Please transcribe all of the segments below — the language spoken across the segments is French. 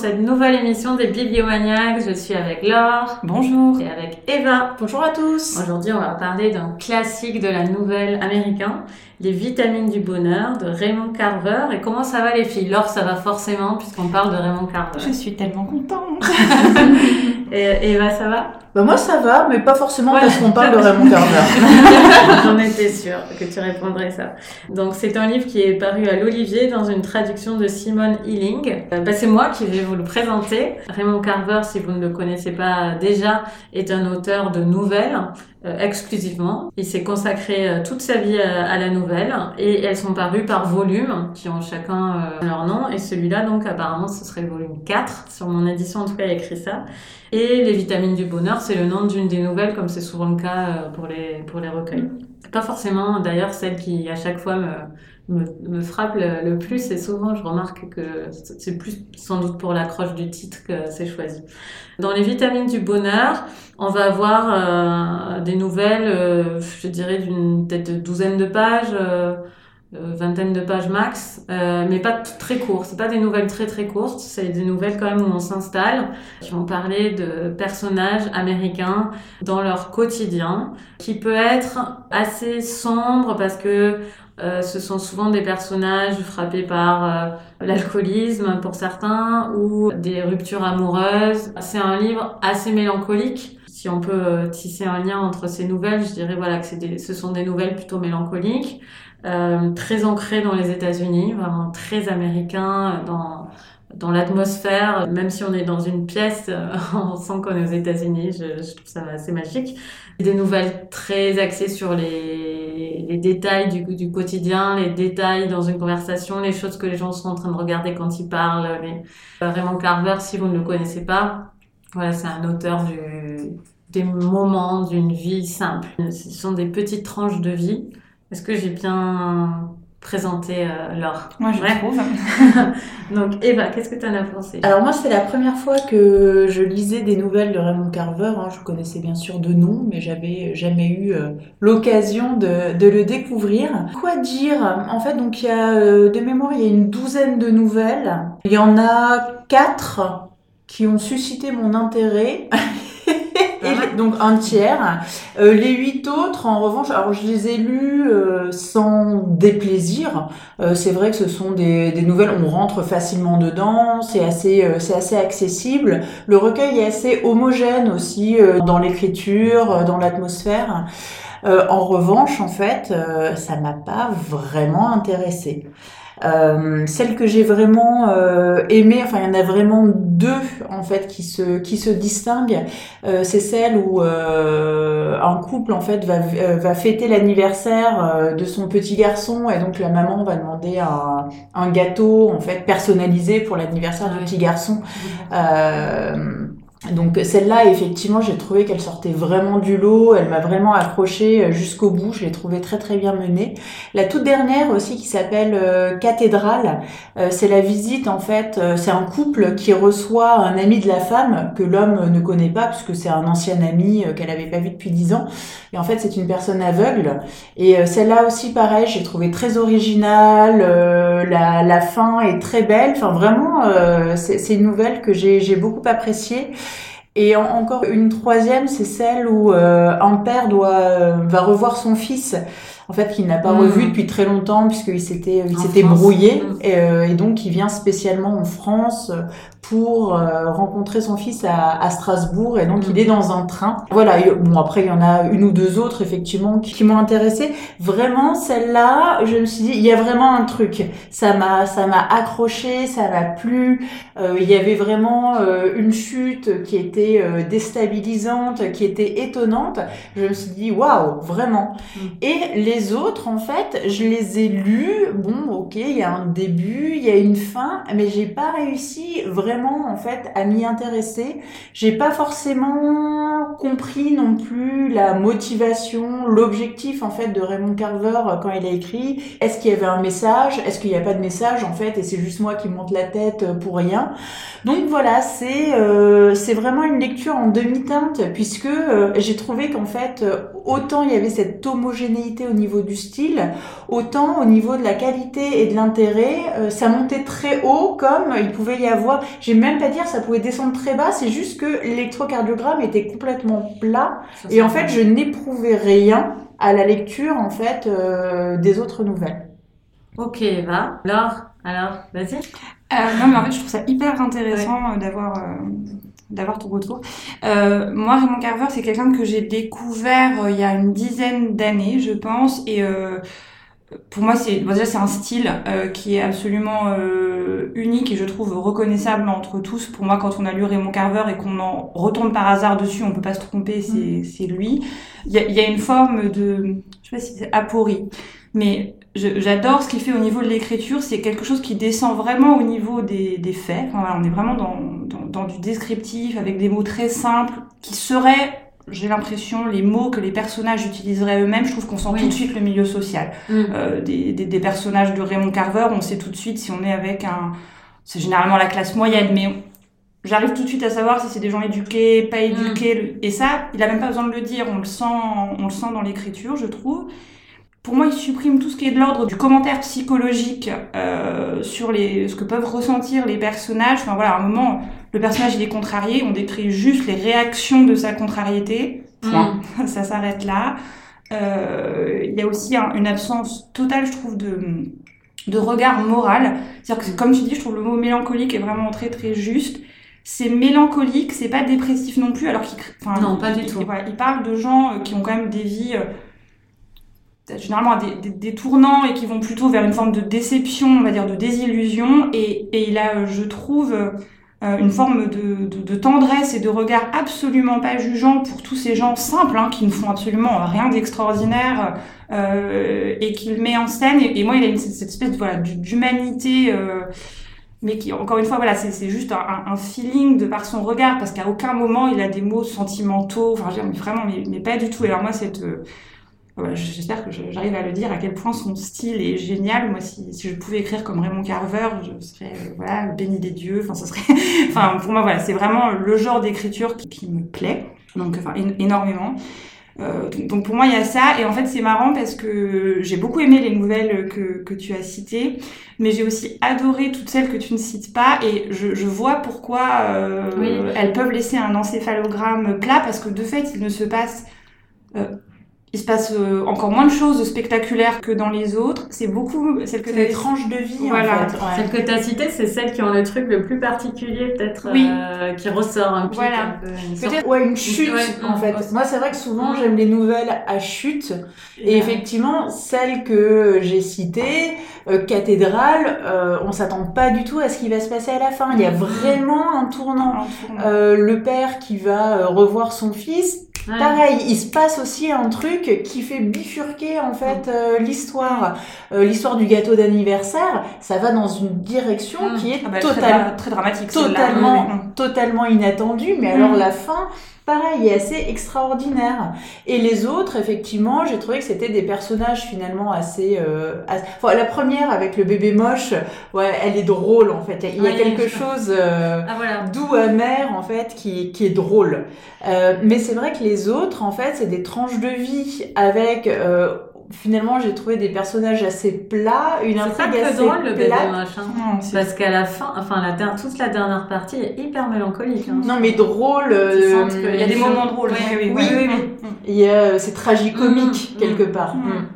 cette nouvelle émission des Bibliomaniacs. Je suis avec Laure. Bonjour. Et avec Eva. Bonjour à tous. Aujourd'hui, on va parler d'un classique de la nouvelle américaine, Les vitamines du bonheur de Raymond Carver. Et comment ça va les filles? Laure, ça va forcément puisqu'on parle de Raymond Carver. Je suis tellement contente. et Eva, ça va? Bah moi ça va, mais pas forcément parce qu'on parle de Raymond Carver. J'en étais sûre que tu répondrais ça. Donc c'est un livre qui est paru à l'Olivier dans une traduction de Simone Ealing. Euh, bah, c'est moi qui vais vous le présenter. Raymond Carver, si vous ne le connaissez pas déjà, est un auteur de nouvelles euh, exclusivement. Il s'est consacré euh, toute sa vie à, la nouvelle et elles sont parues par volume qui ont chacun leur nom. Et celui-là donc apparemment ce serait le volume 4 sur mon édition en tout cas il a écrit ça. Et les vitamines du bonheur c'est le nom d'une des nouvelles comme c'est souvent le cas pour les pour les recueils. Pas forcément d'ailleurs celle qui à chaque fois me me, me frappe le, plus et souvent je remarque que c'est plus sans doute pour l'accroche du titre que c'est choisi. Dans les vitamines du bonheur, on va avoir euh, des nouvelles, euh, je dirais d'une peut-être douzaine de pages, euh, euh vingtaine de pages max, mais pas très courtes. C'est pas des nouvelles très très courtes, c'est des nouvelles quand même où on s'installe, qui vont parler de personnages américains dans leur quotidien, qui peut être assez sombre parce que euh, ce sont souvent des personnages frappés par euh, l'alcoolisme pour certains ou des ruptures amoureuses. C'est un livre assez mélancolique. Si on peut euh, tisser un lien entre ces nouvelles, je dirais voilà que ce sont des nouvelles plutôt mélancoliques, très ancrées dans les États-Unis, vraiment très américains dans dans l'atmosphère, même si on est dans une pièce, on sent qu'on est aux États-Unis. Je, trouve ça assez magique. Des nouvelles très axées sur les, détails du, quotidien, les détails dans une conversation, les choses que les gens sont en train de regarder quand ils parlent. Les... Raymond Carver, si vous ne le connaissez pas, voilà, c'est un auteur des moments d'une vie simple. Ce sont des petites tranches de vie. Est-ce que j'ai bien présenter euh, Laure. Moi, je trouve. Donc, Eva, qu'est-ce que tu en as pensé? Alors, moi, c'est la première fois que je lisais des nouvelles de Raymond Carver. Hein. Je connaissais bien sûr de nom, mais j'avais jamais eu euh, l'occasion de, de, le découvrir. Quoi dire? En fait, donc, il y a, euh, de mémoire, il y a une douzaine de nouvelles. Il y en a quatre qui ont suscité mon intérêt. donc un tiers. Euh, les huit autres, en revanche, alors je les ai lus euh, sans déplaisir. Euh, c'est vrai que ce sont des, des, nouvelles, on rentre facilement dedans, c'est assez, c'est assez accessible. Le recueil est assez homogène aussi dans l'écriture, dans l'atmosphère. en revanche, en fait, ça m'a pas vraiment intéressé. Euh, celle que j'ai vraiment euh, aimée, enfin il y en a vraiment deux en fait qui se qui se distinguent. Euh, c'est celle où euh, un couple en fait va euh, va fêter l'anniversaire de son petit garçon et donc la maman va demander un, un gâteau en fait personnalisé pour l'anniversaire du petit garçon. Euh, donc celle-là, effectivement, j'ai trouvé qu'elle sortait vraiment du lot. Elle m'a vraiment accroché euh, jusqu'au bout. Je l'ai trouvée très très bien menée. La toute dernière aussi, qui s'appelle euh, Cathédrale, euh, c'est la visite en fait. c'est un couple qui reçoit un ami de la femme que l'homme ne connaît pas puisque c'est un ancien ami qu'elle n'avait pas vu depuis dix ans. Et en fait, c'est une personne aveugle. Et celle-là aussi, pareil, j'ai trouvé très originale. la fin est très belle. Enfin, vraiment, c'est une nouvelle que j'ai beaucoup appréciée. Et encore une troisième, c'est celle où euh, un père doit euh, va revoir son fils, en fait, qu'il n'a pas hmm. revu depuis très longtemps puisqu'il s'était il s'était brouillé, hmm. et, euh, et, donc il vient spécialement en France pour euh, rencontrer son fils à, à, Strasbourg et donc il est dans un train. Voilà, bon après il y en a une ou deux autres effectivement qui, m'ont intéressé. Vraiment celle-là, je me suis dit il y a vraiment un truc. Ça m'a ça m'a accroché, ça m'a plu. Euh, il y avait vraiment euh, une chute qui était déstabilisante, qui était étonnante. Je me suis dit waouh, vraiment. Mm. Et les autres en fait, je les ai lus. Bon, OK, il y a un début, il y a une fin, mais j'ai pas réussi vraiment vraiment en fait à m'y intéresser. J'ai pas forcément compris non plus la motivation, l'objectif en fait de Raymond Carver euh, quand il a écrit. Est-ce qu'il y avait un message? Est-ce qu'il n'y a pas de message en fait Et c'est juste moi qui monte la tête euh, pour rien? Donc voilà, c'est euh, c'est vraiment une lecture en demi-teinte puisque j'ai trouvé qu'en fait autant il y avait cette homogénéité au niveau du style, autant au niveau de la qualité et de l'intérêt, ça montait très haut comme il pouvait y avoir. J'ai même pas dire ça pouvait descendre très bas. C'est juste que l'électrocardiogramme était complètement plat et en fait je n'éprouvais rien à la lecture en fait euh, des autres nouvelles. Ok, va. Laure, alors, vas-y. Euh, non, mais en fait, je trouve ça hyper intéressant euh, d'avoir euh, d'avoir ton retour. Euh, moi, Raymond Carver, c'est quelqu'un que j'ai découvert euh, il y a une dizaine d'années, je pense, et pour moi, c'est bon, déjà c'est un style qui est absolument unique et je trouve reconnaissable entre tous. Pour moi, quand on a lu Raymond Carver et qu'on en retombe par hasard dessus, on peut pas se tromper, c'est c'est lui. Il y a, y a une forme de, je sais pas si c'est aporie, mais je- j'adore ce qu'il fait au niveau de l'écriture. C'est quelque chose qui descend vraiment au niveau des, des faits. Enfin, voilà, on est vraiment dans, dans, dans du descriptif avec des mots très simples qui seraient, j'ai l'impression, les mots que les personnages utiliseraient eux-mêmes. Je trouve qu'on sent Oui. tout de suite le milieu social. Mm. Euh, des, des, des personnages de Raymond Carver, on sait tout de suite si on est avec un... C'est généralement la classe moyenne, mais j'arrive tout de suite à savoir si c'est des gens éduqués, pas éduqués. Et ça, il a même pas besoin de le dire, on le sent, on le sent dans l'écriture, je trouve. Pour moi, il supprime tout ce qui est de l'ordre du commentaire psychologique euh, sur les, ce que peuvent ressentir les personnages. Enfin voilà, à un moment, le personnage il est contrarié, on décrit juste les réactions de sa contrariété. Point. Ça s'arrête là. Euh, Il y a aussi un- une absence totale, je trouve, de, de regard moral. C'est-à-dire que, comme tu dis, je trouve le mot mélancolique est vraiment très très juste. C'est mélancolique, c'est pas dépressif non plus, alors qu'il, enfin, Non, pas du il- tout. il parle de gens euh, qui ont quand même des vies euh, généralement des, tournants et qui vont plutôt vers une forme de déception, on va dire de désillusion. Et, et il a, euh, je trouve, euh, une forme de, tendresse et de regard absolument pas jugeant pour tous ces gens simples hein, qui ne font absolument rien d'extraordinaire euh, et qu'il met en scène. Et, moi, il a une, cette espèce voilà, d'humanité. Euh, mais qui, encore une fois, voilà, c'est, juste un, feeling de par son regard, parce qu'à aucun moment il a des mots sentimentaux, enfin, je veux dire, mais vraiment, mais, mais pas du tout. Et alors moi, cette, euh, j'espère que j'arrive à le dire à quel point son style est génial. Moi, si, si je pouvais écrire comme Raymond Carver, je serais euh, voilà béni des dieux. Enfin, ce serait, enfin pour moi voilà, c'est vraiment le genre d'écriture qui, qui me plaît. Donc enfin énormément. Euh, donc, donc pour moi il y a ça et en fait c'est marrant parce que j'ai beaucoup aimé les nouvelles que, que tu as citées, mais j'ai aussi adoré toutes celles que tu ne cites pas et je, je vois pourquoi euh, Oui. elles peuvent laisser un encéphalogramme plat parce que de fait il ne se passe euh, il se passe euh, encore moins de choses spectaculaires que dans les autres. C'est beaucoup celles que C'est tu tranches de vie Voilà. en fait. ouais. Celles que tu as citées, c'est celles qui ont le truc le plus particulier, peut-être, Oui. euh, qui ressort un pic, Voilà. un peu, une sorte- Peut-être ouais une chute Ouais, en fait. aussi. Moi c'est vrai que souvent j'aime les nouvelles à chute et Ouais. effectivement celles que j'ai citées, euh, cathédrale, euh, on s'attend pas du tout à ce qui va se passer à la fin. Il y a Mm. vraiment un tournant. Euh, le père qui va euh, revoir son fils, Ouais. pareil, il se passe aussi un truc qui fait bifurquer en fait euh, l'histoire. Euh, l'histoire du gâteau d'anniversaire, ça va dans une direction Mm. qui est Ah bah, très, totale- dra- très dramatique. totalement, totalement inattendue, mais Mm. alors la fin, pareil, est assez extraordinaire. Et les autres, effectivement, j'ai trouvé que c'était des personnages finalement assez, euh, assez- Enfin, la première avec le bébé moche, ouais, elle est drôle en fait. Il y a quelque chose. euh, Ah voilà. doux amer en fait qui, qui est drôle Euh, mais c'est vrai que les autres en fait c'est des tranches de vie avec euh, finalement j'ai trouvé des personnages assez plats une C'est pas intrigue que assez drôle le bébé. Non, c'est- Parce qu'à la fin, enfin la toute la dernière partie est hyper mélancolique. hein. non mais drôle euh, Il y a des moments drôles. Ouais. oui, Oui, oui, il y a c'est tragicomique Mm, quelque mm, part. Mm.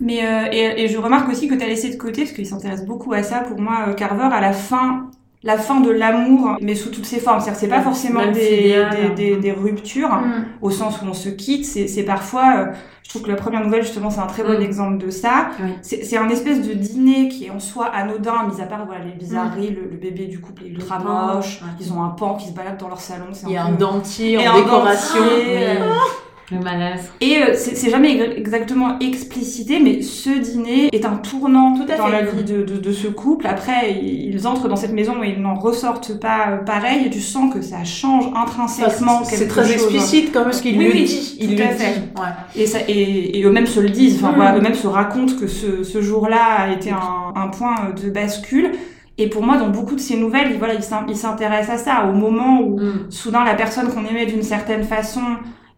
Mais euh, et, et je remarque aussi que tu as laissé de côté, parce qu'il s'intéresse beaucoup à ça, pour moi, euh, Carver, à la fin, la fin de l'amour, mais sous toutes ses formes. C'est-à-dire c'est pas forcément des, filiale. des, des, des ruptures, Mm. au sens où on se quitte, c'est parfois... euh, je trouve que la première nouvelle, justement, c'est un très bon Mm. exemple de ça. Oui. C'est un espèce de dîner qui est en soi anodin, mis à part voilà, les bizarreries, le, le bébé du couple est ultra moche, ils ont un pan qui se balade dans leur salon. il y a peu- un dentier Et en un décoration dentier, Oui. euh, Le malaise. Et euh, c'est c'est jamais ex- exactement explicité, mais ce dîner est un tournant Tout à dans fait. la vie de, de, de ce couple. Après, ils entrent dans cette maison et ils n'en ressortent pas euh, pareil. Et tu sens que ça change intrinsèquement quelque C'est très chose. explicite quand même ce qu'il Oui, le oui, dit. Il tout le à fait. dit. Ouais. Et, ça, et, et eux-mêmes se le disent, enfin Mm. voilà, eux-mêmes se racontent que ce, ce jour-là a été un, un point de bascule. Et pour moi, dans beaucoup de ces nouvelles, ils, voilà, ils s'intéressent à ça, au moment où Mm. soudain la personne qu'on aimait d'une certaine façon,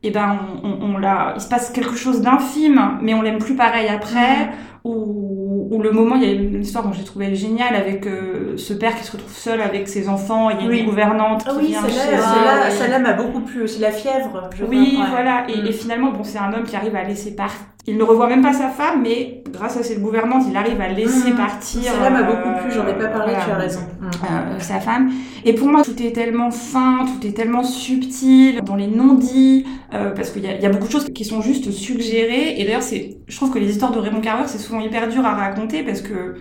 et ben on, on, on l'a, il se passe quelque chose d'infime, mais on l'aime plus pareil après. Ou, ou le moment, il y a une histoire dont j'ai trouvé géniale avec euh, ce père qui se retrouve seul avec ses enfants, et il y a Oui. une gouvernante Ah qui oui, vient celle-là, m'a beaucoup plu aussi. La fièvre, je Oui. Ouais. voilà. Et, Mm. et finalement, bon, c'est un homme qui arrive à laisser partir. Il ne revoit même pas sa femme, mais grâce à cette gouvernante, il arrive à laisser Mm. partir. Celle-là m'a euh, beaucoup plu, j'en ai pas parlé, voilà, tu as raison. Mm. euh, sa femme. Et pour moi, tout est tellement fin, tout est tellement subtil dans les non-dits, euh, parce qu'il y y a beaucoup de choses qui sont juste suggérées. Et d'ailleurs, c'est, je trouve que les histoires de Raymond Carver, c'est souvent hyper dur à raconter parce que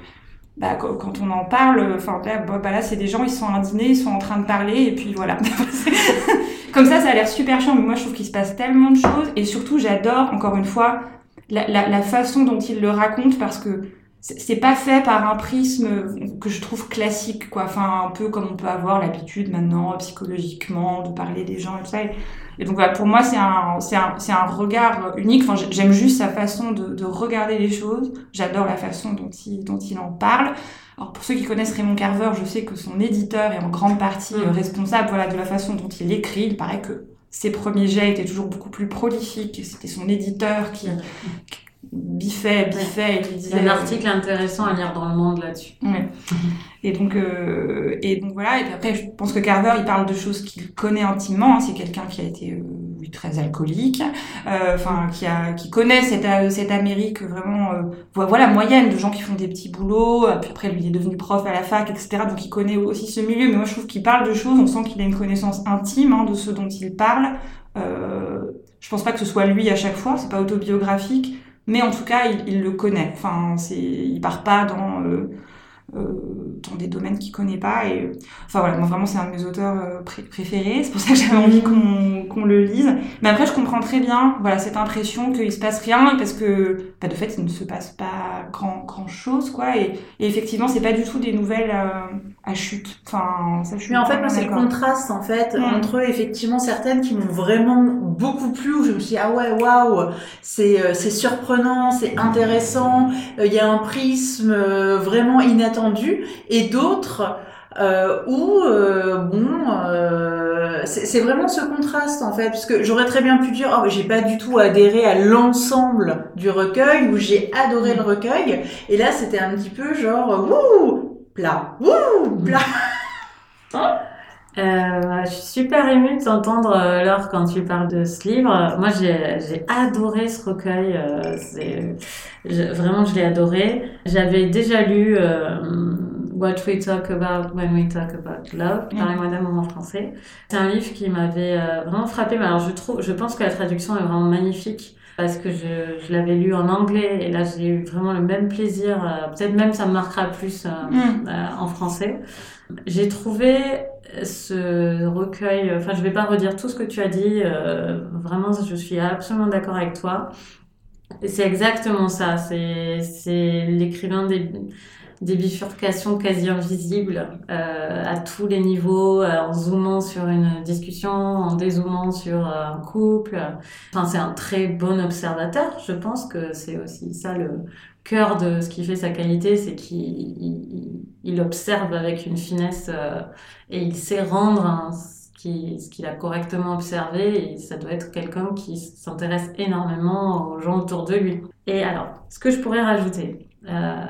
bah, quand quand on en parle, enfin là, bah, bah, là, c'est des gens, ils sont à un dîner, ils sont en train de parler, et puis voilà. Comme ça, ça a l'air super chiant, mais moi, je trouve qu'il se passe tellement de choses, et surtout, j'adore, encore une fois, la, la, la façon dont il le raconte, parce que c'est pas fait par un prisme que je trouve classique, quoi. Enfin, un peu comme on peut avoir l'habitude maintenant, psychologiquement, de parler des gens et tout ça. Et, donc voilà, pour moi, c'est un, c'est un, c'est un regard unique. Enfin, j'ai- j'aime juste sa façon de, de regarder les choses. J'adore la façon dont il, dont il en parle. Alors, pour ceux qui connaissent Raymond Carver, je sais que son éditeur est en grande partie Mhm. responsable, voilà, de la façon dont il écrit. Il paraît que ses premiers jets étaient toujours beaucoup plus prolifiques. C'était son éditeur qui, qui biffait, biffait, Il y disait. a un article intéressant à lire dans le monde là-dessus. Ouais. Et donc, euh, et donc voilà. Et puis après, je pense que Carver, il parle de choses qu'il connaît intimement. hein. C'est quelqu'un qui a été euh, très alcoolique, euh, enfin qui connaît cette euh, Amérique vraiment, euh, vo- voilà, moyenne de gens qui font des petits boulots. Puis après, lui, il est devenu prof à la fac, etc. Donc, il connaît aussi ce milieu. Mais moi, je trouve qu'il parle de choses. On sent qu'il a une connaissance intime hein, de ce dont il parle. Je pense pas que ce soit lui à chaque fois. C'est pas autobiographique. Mais en tout cas, il, le connaît. Enfin, il part pas dans euh, dans des domaines qu'il connaît pas. Et enfin voilà, moi vraiment c'est un de mes auteurs euh, pré- préférés. C'est pour ça que j'avais envie qu'on qu'on le lise. Mais après, je comprends très bien, voilà, cette impression qu'il se passe rien parce que, bah, de fait, il ne se passe pas grand grand chose, quoi. Et, et effectivement, c'est pas du tout des nouvelles euh, à chute. Enfin, ça, je Mais en fait, moi, c'est le contraste, en fait, entre effectivement certaines qui m'ont vraiment beaucoup plu, où je me suis dit, ah ouais, waouh, c'est euh, c'est surprenant, c'est intéressant, euh, il y a un prisme euh, vraiment inattendu, et d'autres euh, où, euh, bon, euh, c'est c'est vraiment ce contraste, en fait, parce que j'aurais très bien pu dire, oh, j'ai pas du tout adhéré à l'ensemble du recueil, ou j'ai adoré le recueil, et là, c'était un petit peu genre, wouh, plat, wouh, plat. Euh, je suis super émue de t'entendre, euh, Laure, quand tu parles de ce livre. Moi, j'ai adoré ce recueil. euh, je- Vraiment, je l'ai adoré. J'avais déjà lu euh, What We Talk About When We Talk About Love par Mm. Madame en français. C'est un livre qui m'avait euh, vraiment frappé. Mais alors, je, trouve, je pense que la traduction est vraiment magnifique parce que je, je l'avais lu en anglais et là, j'ai eu vraiment le même plaisir. euh, Peut-être même ça me marquera plus euh, Mm. euh, en français. J'ai trouvé ce recueil, enfin je vais pas redire tout ce que tu as dit, euh, vraiment je suis absolument d'accord avec toi. C'est exactement ça, c'est l'écrivain des, des bifurcations quasi invisibles euh, à tous les niveaux, euh, en zoomant sur une discussion, en dézoomant sur euh, un couple. Enfin c'est un très bon observateur, je pense que c'est aussi ça le cœur de ce qui fait sa qualité, c'est qu'il il- il observe avec une finesse et il sait rendre hein, ce qu'il a correctement observé et ça doit être quelqu'un qui s'intéresse énormément aux gens autour de lui. Et alors, ce que je pourrais rajouter, euh,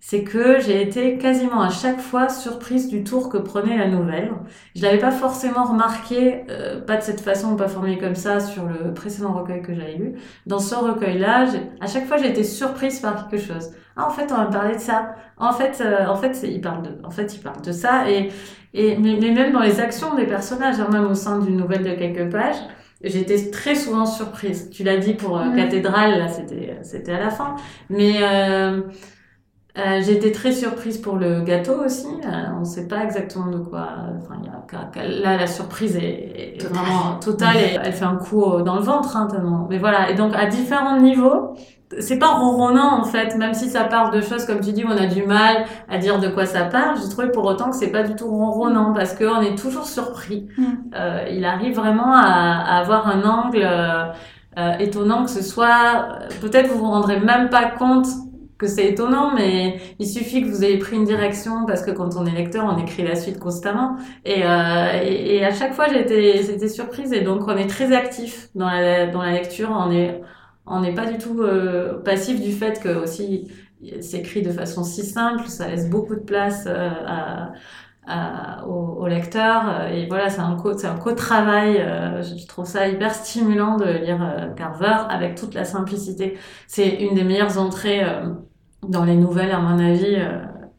c'est que j'ai été quasiment à chaque fois surprise du tour que prenait la nouvelle. Je l'avais pas forcément remarqué, euh, pas de cette façon, pas formulé comme ça sur le précédent recueil que j'avais lu. Dans ce recueil-là, à chaque fois j'ai été surprise par quelque chose. Ah, en fait, on va parler de ça. En fait, euh, en fait, il parle de, en fait, il parle de ça et et mais, mais même dans les actions des personnages, hein, même au sein d'une nouvelle de quelques pages, été très souvent surprise. Tu l'as dit pour euh, Mhm. Cathédrale, là, c'était c'était à la fin, mais euh, Euh, été très surprise pour le gâteau aussi. Euh, on ne sait pas exactement de quoi. Enfin, y a, là, la surprise est, est vraiment totale et elle fait un coup dans le ventre, hein, tellement. Mais voilà. Et donc, à différents niveaux, c'est pas ronronnant en fait, même si ça parle de choses comme tu dis, on a du mal à dire de quoi ça parle. J'ai trouvé pour autant que c'est pas du tout ronronnant parce qu'on est toujours surpris. Mm. Euh, il arrive vraiment à, à avoir un angle euh, euh étonnant que ce soit. Peut-être vous vous rendrez même pas compte que c'est étonnant, mais il suffit que vous ayez pris une direction parce que quand on est lecteur, on écrit la suite constamment. Et, euh, et, à chaque fois, j'étais, j'étais surprise. Et donc, on est très actif dans la, dans la lecture. On est, on n'est pas du tout euh, passif du fait que aussi c'est écrit de façon si simple, ça laisse beaucoup de place euh, au, lecteur. Et voilà, c'est un co, c'est un co-travail. Euh, je trouve ça hyper stimulant de lire euh, Carver avec toute la simplicité. C'est une des meilleures entrées dans les nouvelles, à mon avis.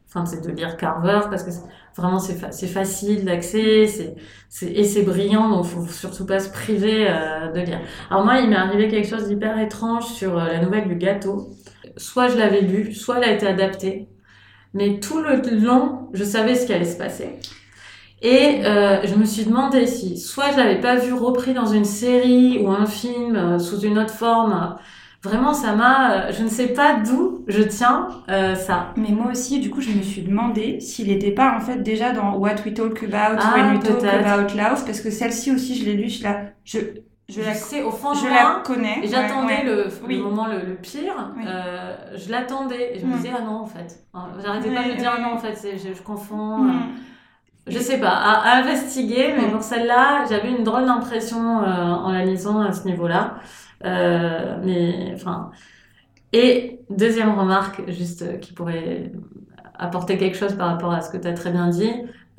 Enfin, c'est de lire Carver parce que vraiment c'est, facile d'accès, et c'est brillant, donc faut surtout pas se priver euh, de lire. Alors moi, il m'est arrivé quelque chose d'hyper étrange sur la nouvelle du gâteau. Soit je l'avais lu, soit elle a été adaptée, mais tout le long, je savais ce qui allait se passer. Et euh, je me suis demandé si soit je l'avais pas vu repris dans une série ou un film euh, sous une autre forme. Vraiment, ça m'a. Euh, je ne sais pas d'où je tiens euh, ça. Mais moi aussi, du coup, je me suis demandé s'il n'était pas en fait déjà dans What We Talk About ah, When We Talk About Love, parce que celle-ci aussi, je l'ai lu. Je la, je, je, la sais au fond de je moi, la connais. J'attendais le, le, moment le, le pire. Euh, je l'attendais et je me disais ah non en fait. J'arrêtais pas de me dire ah non en fait, je, je confonds. Mm. Je sais pas, à, investiguer, mais pour celle-là, j'avais une drôle d'impression euh, en la lisant à ce niveau-là. Euh, mais enfin. Et deuxième remarque, juste euh, qui pourrait apporter quelque chose par rapport à ce que tu as très bien dit.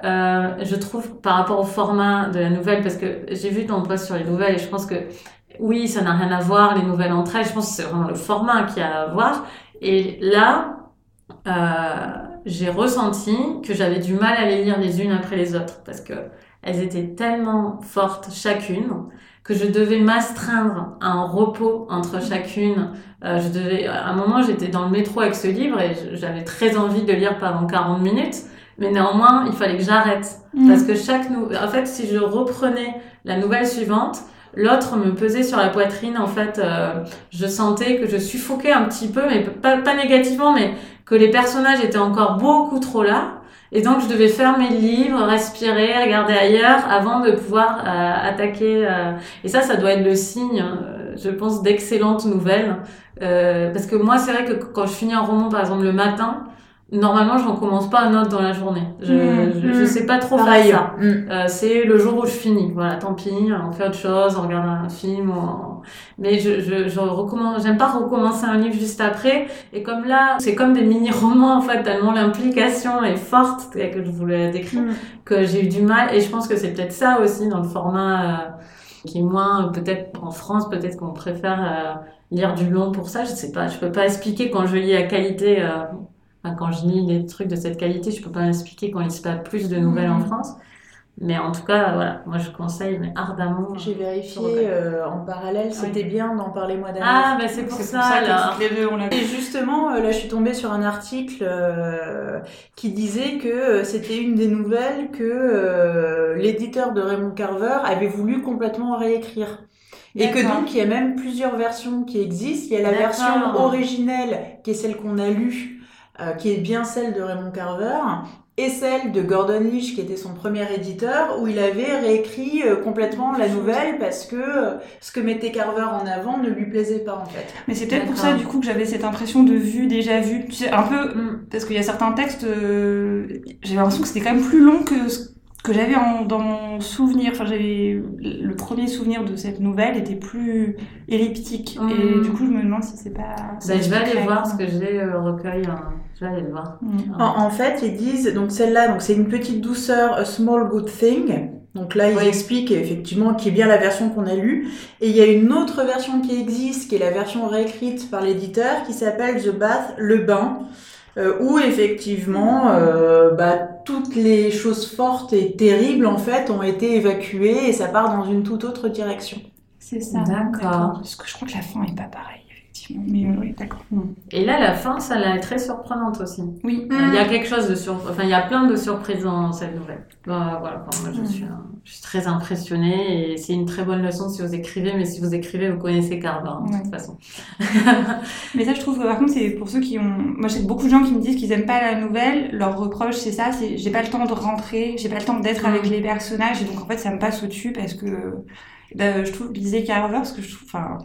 Euh, je trouve par rapport au format de la nouvelle, parce que j'ai vu ton post sur les nouvelles et je pense que oui, ça n'a rien à voir, les nouvelles entre elles. Je pense que c'est vraiment le format qui a à voir. Et là, j'ai ressenti que j'avais du mal à les lire les unes après les autres parce que elles étaient tellement fortes chacune que je devais m'astreindre à un repos entre chacune. Euh, je devais, à un moment, j'étais dans le métro avec ce livre et j'avais très envie de lire pendant 40 minutes. Mais néanmoins, il fallait que j'arrête. Mm. Parce que chaque nou... en fait, si je reprenais la nouvelle suivante, l'autre me pesait sur la poitrine. En fait, euh, je sentais que je suffoquais un petit peu, mais pas, pas négativement, mais que les personnages étaient encore beaucoup trop là. Et donc, je devais fermer le livre, respirer, regarder ailleurs avant de pouvoir euh, attaquer. Euh... Et ça, ça doit être le signe, euh, je pense, d'excellentes nouvelles. Euh, parce que moi, c'est vrai que quand je finis un roman, par exemple, le matin, Normalement, je n'en commence pas un autre dans la journée. Je, mmh, je, je, mmh. sais pas trop faire ça. Mmh. Euh, c'est le jour où je finis. Voilà, tant pis, on fait autre chose, on regarde un film. On... Mais je, je, je recommence, j'aime pas recommencer un livre juste après. Et comme là, c'est comme des mini-romans, en fait, tellement l'implication est forte, que je voulais décrire, que j'ai eu du mal. Et je pense que c'est peut-être ça aussi dans le format euh, qui est moins, peut-être en France, peut-être qu'on préfère euh, lire du long pour ça. Je sais pas, je peux pas expliquer quand je lis à qualité euh, quand je lis des trucs de cette qualité, je peux pas expliquer quand il se passe plus de nouvelles en France. Mais en tout cas, voilà, moi je conseille mais ardemment. J'ai vérifié euh, en parallèle, c'était bien d'en parler moi dernière. Ah, bah c'est pour, ça, ça les deux, on Et justement, euh, là je suis tombée sur un article euh, qui disait que c'était une des nouvelles que l'éditeur de Raymond Carver avait voulu complètement réécrire. Et que donc il y a même plusieurs versions qui existent. Il y a la version originelle qui est celle qu'on a lue euh, qui est bien celle de Raymond Carver, et celle de Gordon Lish, qui était son premier éditeur, où il avait réécrit euh, complètement la nouvelle parce que euh, ce que mettait Carver en avant ne lui plaisait pas en fait. Mais c'est peut-être pour ça du coup que j'avais cette impression de vue déjà vue. Tu sais, un peu, mm. parce qu'il y a certains textes, j'ai l'impression que c'était quand même plus long que ce que j'avais dans mon souvenir, enfin j'avais le premier souvenir de cette nouvelle était plus elliptique et mm. du coup je me demande si c'est pas. Bah, je vais aller voir ce que j'ai euh, recueilli. Hein. Je vais aller le voir. Mm. En, fait, ils disent donc celle-là, donc c'est une petite douceur, a small good thing. Donc là, ils expliquent effectivement qui est bien la version qu'on a lue. Et il y a une autre version qui existe, qui est la version réécrite par l'éditeur, qui s'appelle The Bath, le bain. Euh, où effectivement euh, bah, toutes les choses fortes et terribles en fait ont été évacuées et ça part dans une toute autre direction. C'est ça. D'accord. Parce que je crois que la fin est pas pareille. Effectivement. Mais euh, oui, d'accord. Et là, la fin, ça l'a très surprenante aussi. Oui. Il y a quelque chose de sur... Enfin, il y a plein de surprises dans cette nouvelle. Bah, voilà, enfin, moi, je, Mm. suis, euh, je suis très impressionnée et c'est une très bonne leçon si vous écrivez, mais si vous écrivez, vous connaissez Carver, hein, de Ouais. toute façon. Mais ça, je trouve, par contre, c'est pour ceux qui ont. Moi, j'ai beaucoup de gens qui me disent qu'ils aiment pas la nouvelle. Leur reproche, c'est ça c'est j'ai pas le temps de rentrer, j'ai pas le temps d'être Mm. avec les personnages. Et donc, en fait, ça me passe au-dessus parce que. bah, je trouve, lisez Carver, parce que je trouve. Enfin,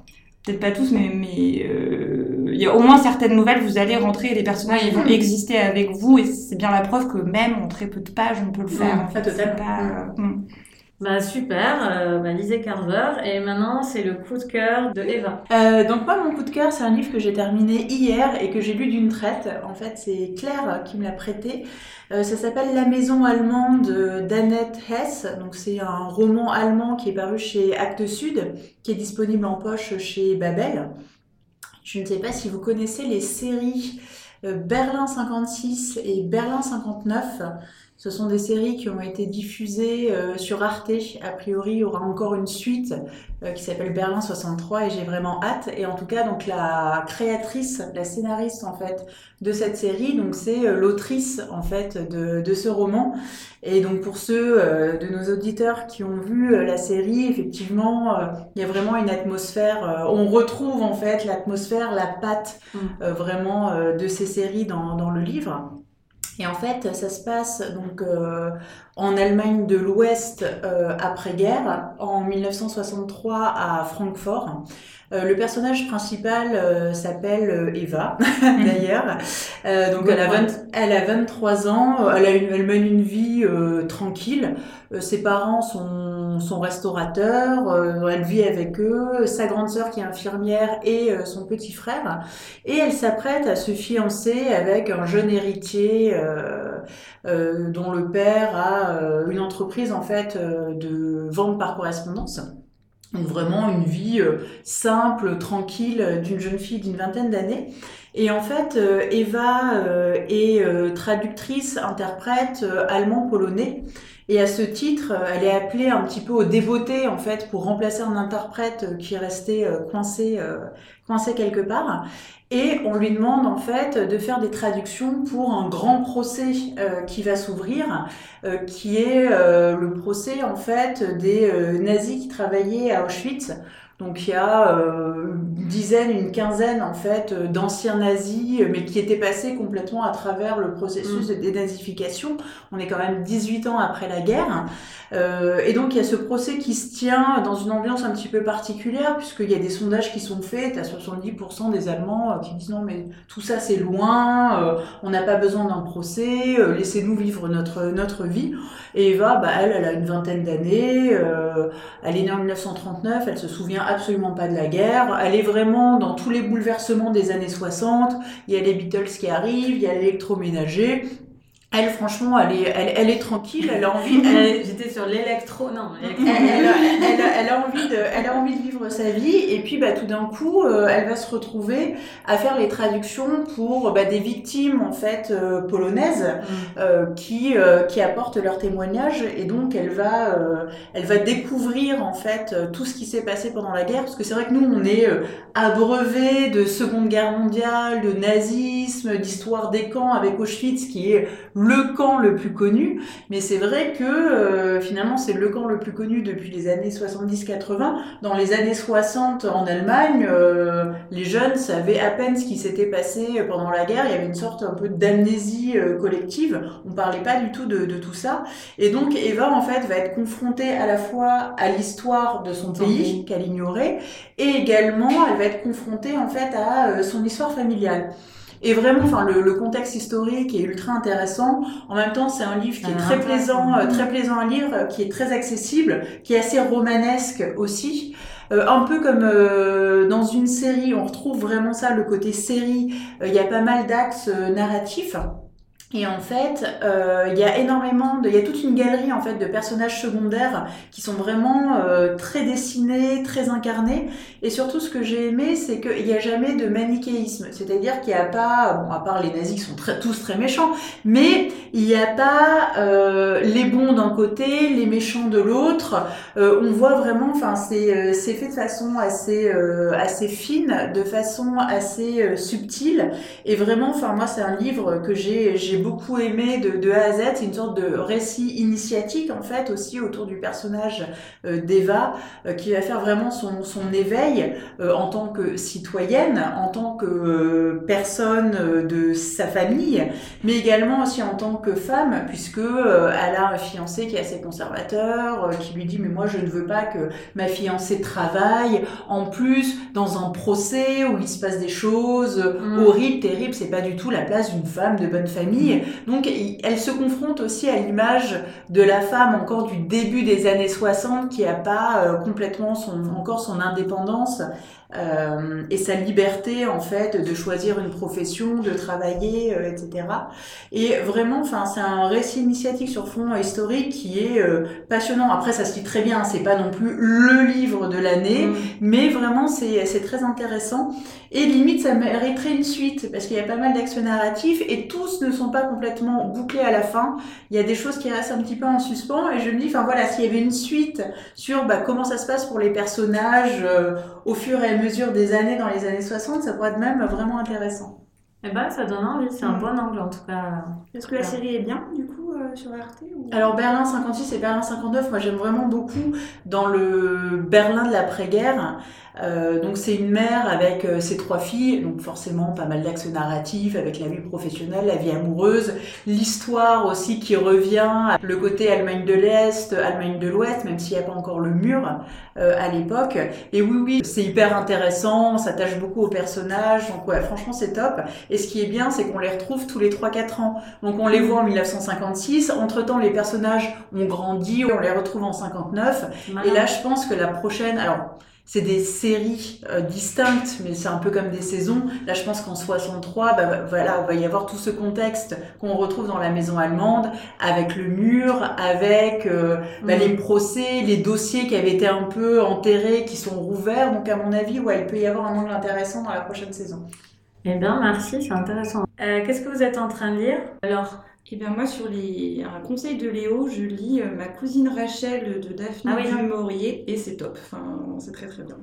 peut-être pas tous, mais mais euh, il y a au moins certaines nouvelles, vous allez rentrer et les personnages ils vont exister avec vous. Et c'est bien la preuve que même en très peu de pages, on peut le faire. Mm, en fait, c'est totalement. pas. Bah, super, euh, bah, lisez Carver. Et maintenant, c'est le coup de cœur de Eva. Euh, donc moi, mon coup de cœur, c'est un livre que j'ai terminé hier et que j'ai lu d'une traite. En fait, c'est Claire qui me l'a prêté. Euh, ça s'appelle La maison allemande d'Annette Hess. Donc c'est un roman allemand qui est paru chez Actes Sud, qui est disponible en poche chez Babel. Je ne sais pas si vous connaissez les séries Berlin 56 et Berlin 59. Ce sont des séries qui ont été diffusées euh, sur Arte. A priori, il y aura encore une suite euh, qui s'appelle Berlin 63 et j'ai vraiment hâte. Et en tout cas, donc la créatrice, la scénariste en fait de cette série, donc c'est euh, l'autrice en fait de, de ce roman. Et donc pour ceux de nos auditeurs qui ont vu la série, effectivement, il y a vraiment une atmosphère. on retrouve en fait l'atmosphère, la patte Mm. vraiment de ces séries dans, dans le livre. Et en fait, ça se passe donc euh, en Allemagne de l'Ouest euh, après-guerre, en 1963 à Francfort. Euh, le personnage principal euh, s'appelle euh, Eva, d'ailleurs. Donc elle a, 20 elle a 23 ans, elle, a une, elle mène une vie tranquille. Ses parents sont, sont restaurateurs, elle vit avec eux, sa grande sœur qui est infirmière et son petit frère. Et elle s'apprête à se fiancer avec un jeune héritier dont le père a une entreprise en fait de vente par correspondance. Donc vraiment une vie euh, simple, tranquille euh, d'une jeune fille d'une vingtaine d'années. Et en fait, euh, Eva est traductrice, interprète allemand-polonais. Et à ce titre, euh, elle est appelée un petit peu au débeauté en fait pour remplacer un interprète euh, qui est resté euh, coincé, coincé quelque part. Et on lui demande en fait de faire des traductions pour un grand procès qui va s'ouvrir, qui est le procès en fait des nazis qui travaillaient à Auschwitz. Donc il y a euh, une dizaine, une quinzaine en fait euh, d'anciens nazis, euh, mais qui étaient passés complètement à travers le processus de dénazification. On est quand même 18 ans après la guerre. Euh, et donc il y a ce procès qui se tient dans une ambiance un petit peu particulière, puisqu'il y a des sondages qui sont faits, à 70% des Allemands qui disent non mais tout ça c'est loin, euh, on n'a pas besoin d'un procès, laissez-nous vivre notre, notre vie. Et Eva, bah, elle, elle a une vingtaine d'années, elle est née en 1939, elle se souvient absolument pas de la guerre, elle est vraiment dans tous les bouleversements des années 60, il y a les Beatles qui arrivent, il y a l'électroménager. Elle, franchement, elle est, elle, elle est tranquille, elle a envie, J'étais sur l'électro, non, elle, elle a, envie de, elle a envie de vivre sa vie. Et puis bah, tout d'un coup euh, elle va se retrouver à faire les traductions pour bah, des victimes en fait euh, polonaises euh, qui euh, qui apportent leur témoignage. Et donc elle va euh, elle va découvrir en fait tout ce qui s'est passé pendant la guerre. Parce que c'est vrai que nous on est euh, abreuvé de Seconde Guerre mondiale, de nazisme, d'histoire des camps avec Auschwitz qui est le camp le plus connu, mais c'est vrai que euh, finalement c'est le camp le plus connu depuis les années 70-80. Dans les années 60 en Allemagne, euh, les jeunes savaient à peine ce qui s'était passé pendant la guerre. Il y avait une sorte un peu d'amnésie euh, collective. On parlait pas du tout de, de tout ça. Et donc Eva en fait va être confrontée à la fois à l'histoire de son pays qu'elle ignorait, et également elle va être confrontée en fait à son histoire familiale. Et vraiment, enfin, le, le contexte historique est ultra intéressant. En même temps, c'est un livre qui est très plaisant, euh, très plaisant à lire, euh, qui est très accessible, qui est assez romanesque aussi. Euh, un peu comme euh, dans une série, on retrouve vraiment ça, le côté série. Euh, Il y a pas mal d'axes narratifs. Et en fait, euh, il y a énormément, il y a toute une galerie en fait de personnages secondaires qui sont vraiment euh, très dessinés, très incarnés. Et surtout, ce que j'ai aimé, c'est qu'il n'y a jamais de manichéisme. C'est-à-dire qu'il n'y a pas, bon, à part les nazis qui sont très, tous très méchants, mais il n'y a pas euh, les bons d'un côté, les méchants de l'autre. Euh, on voit vraiment, enfin, c'est euh, fait de façon assez assez fine, de façon assez subtile. Et vraiment, enfin, moi, c'est un livre que j'ai j'ai beaucoup aimé de, de A à Z. C'est une sorte de récit initiatique en fait aussi autour du personnage euh, d'Eva euh, qui va faire vraiment son, son éveil euh, en tant que citoyenne, en tant que personne de sa famille, mais également aussi en tant que femme puisque elle a un fiancé qui est assez conservateur, qui lui dit mais moi je ne veux pas que ma fiancée travaille en plus dans un procès où il se passe des choses Mm. horribles, terribles, c'est pas du tout la place d'une femme de bonne famille. Donc elle se confronte aussi à l'image de la femme encore du début des années 60 qui a pas euh, complètement son, encore son indépendance euh, et sa liberté en fait de choisir une profession, de travailler, euh, etc. Et vraiment, enfin, c'est un récit initiatique sur fond historique qui est euh, passionnant. Après, ça se lit très bien, c'est pas non plus le livre de l'année, Mm. mais vraiment c'est c'est très intéressant. Et limite, ça mériterait une suite parce qu'il y a pas mal d'axes narratifs et tous ne sont pas complètement bouclés à la fin. Il y a des choses qui restent un petit peu en suspens et je me dis, enfin voilà, s'il y avait une suite sur bah, comment ça se passe pour les personnages euh, au fur et à mesure des années dans les années 60, ça pourrait être même vraiment intéressant. Eh ben, ça donne envie, c'est un Mm. bon angle en tout cas. Est-ce que la série est bien, du coup, euh, sur Arte. Alors Berlin 56 et Berlin 59, moi j'aime vraiment beaucoup dans le Berlin de l'après-guerre. Euh, donc c'est une mère avec euh, ses trois filles, donc forcément pas mal d'axes narratifs avec la vie professionnelle, la vie amoureuse, l'histoire aussi qui revient, le côté Allemagne de l'Est, Allemagne de l'Ouest, même s'il n'y a pas encore le mur à l'époque. Et oui, oui, c'est hyper intéressant, on s'attache beaucoup aux personnages, donc ouais, franchement c'est top. Et ce qui est bien, c'est qu'on les retrouve tous les 3-4 ans. Donc on les voit en 1956, entre-temps les personnages ont grandi, on les retrouve en 59. Et là, je pense que la prochaine, alors c'est des séries euh, distinctes, mais c'est un peu comme des saisons. Là, je pense qu'en 63, bah, voilà, il va y avoir tout ce contexte qu'on retrouve dans la maison allemande, avec le mur, avec euh, bah, Mhm. les procès, les dossiers qui avaient été un peu enterrés, qui sont rouverts. Donc, à mon avis, ouais, il peut y avoir un angle intéressant dans la prochaine saison. Eh bien, merci, c'est intéressant. Euh, Qu'est-ce que vous êtes en train de lire? Alors, Eh bien, moi, sur les... un conseil de Léo, je lis euh, Ma cousine Rachel de Daphné Ah oui, du Maurier et c'est top. Enfin, c'est très très bien.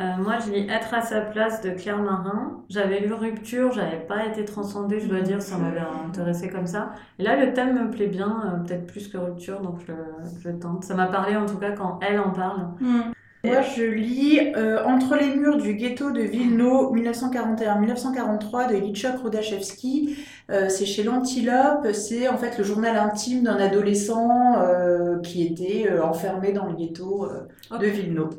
euh, moi, je lis Être à sa place de Claire Marin. J'avais lu Rupture, j'avais pas été transcendée, je dois dire, ça m'avait intéressé comme ça. Et là, le thème me plaît bien, euh, peut-être plus que Rupture, donc je, je tente. Ça m'a parlé en tout cas quand elle en parle. Moi, je lis euh, Entre les murs du ghetto de Vilno, 1941-1943 de Lichok Rodachevski. Euh, c'est chez l'Antilope. C'est en fait le journal intime d'un adolescent euh, qui était enfermé dans le ghetto de Ok. Vilno.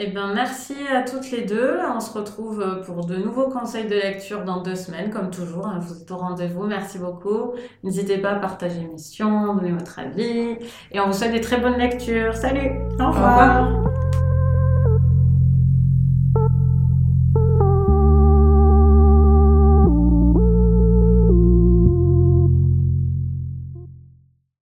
Eh bien, merci à toutes les deux. On se retrouve pour de nouveaux conseils de lecture dans deux semaines, comme toujours. hein, Vous êtes au rendez-vous. Merci beaucoup. N'hésitez pas à partager l'émission, donner votre avis. Et on vous souhaite des très bonnes lectures. Salut! Au revoir.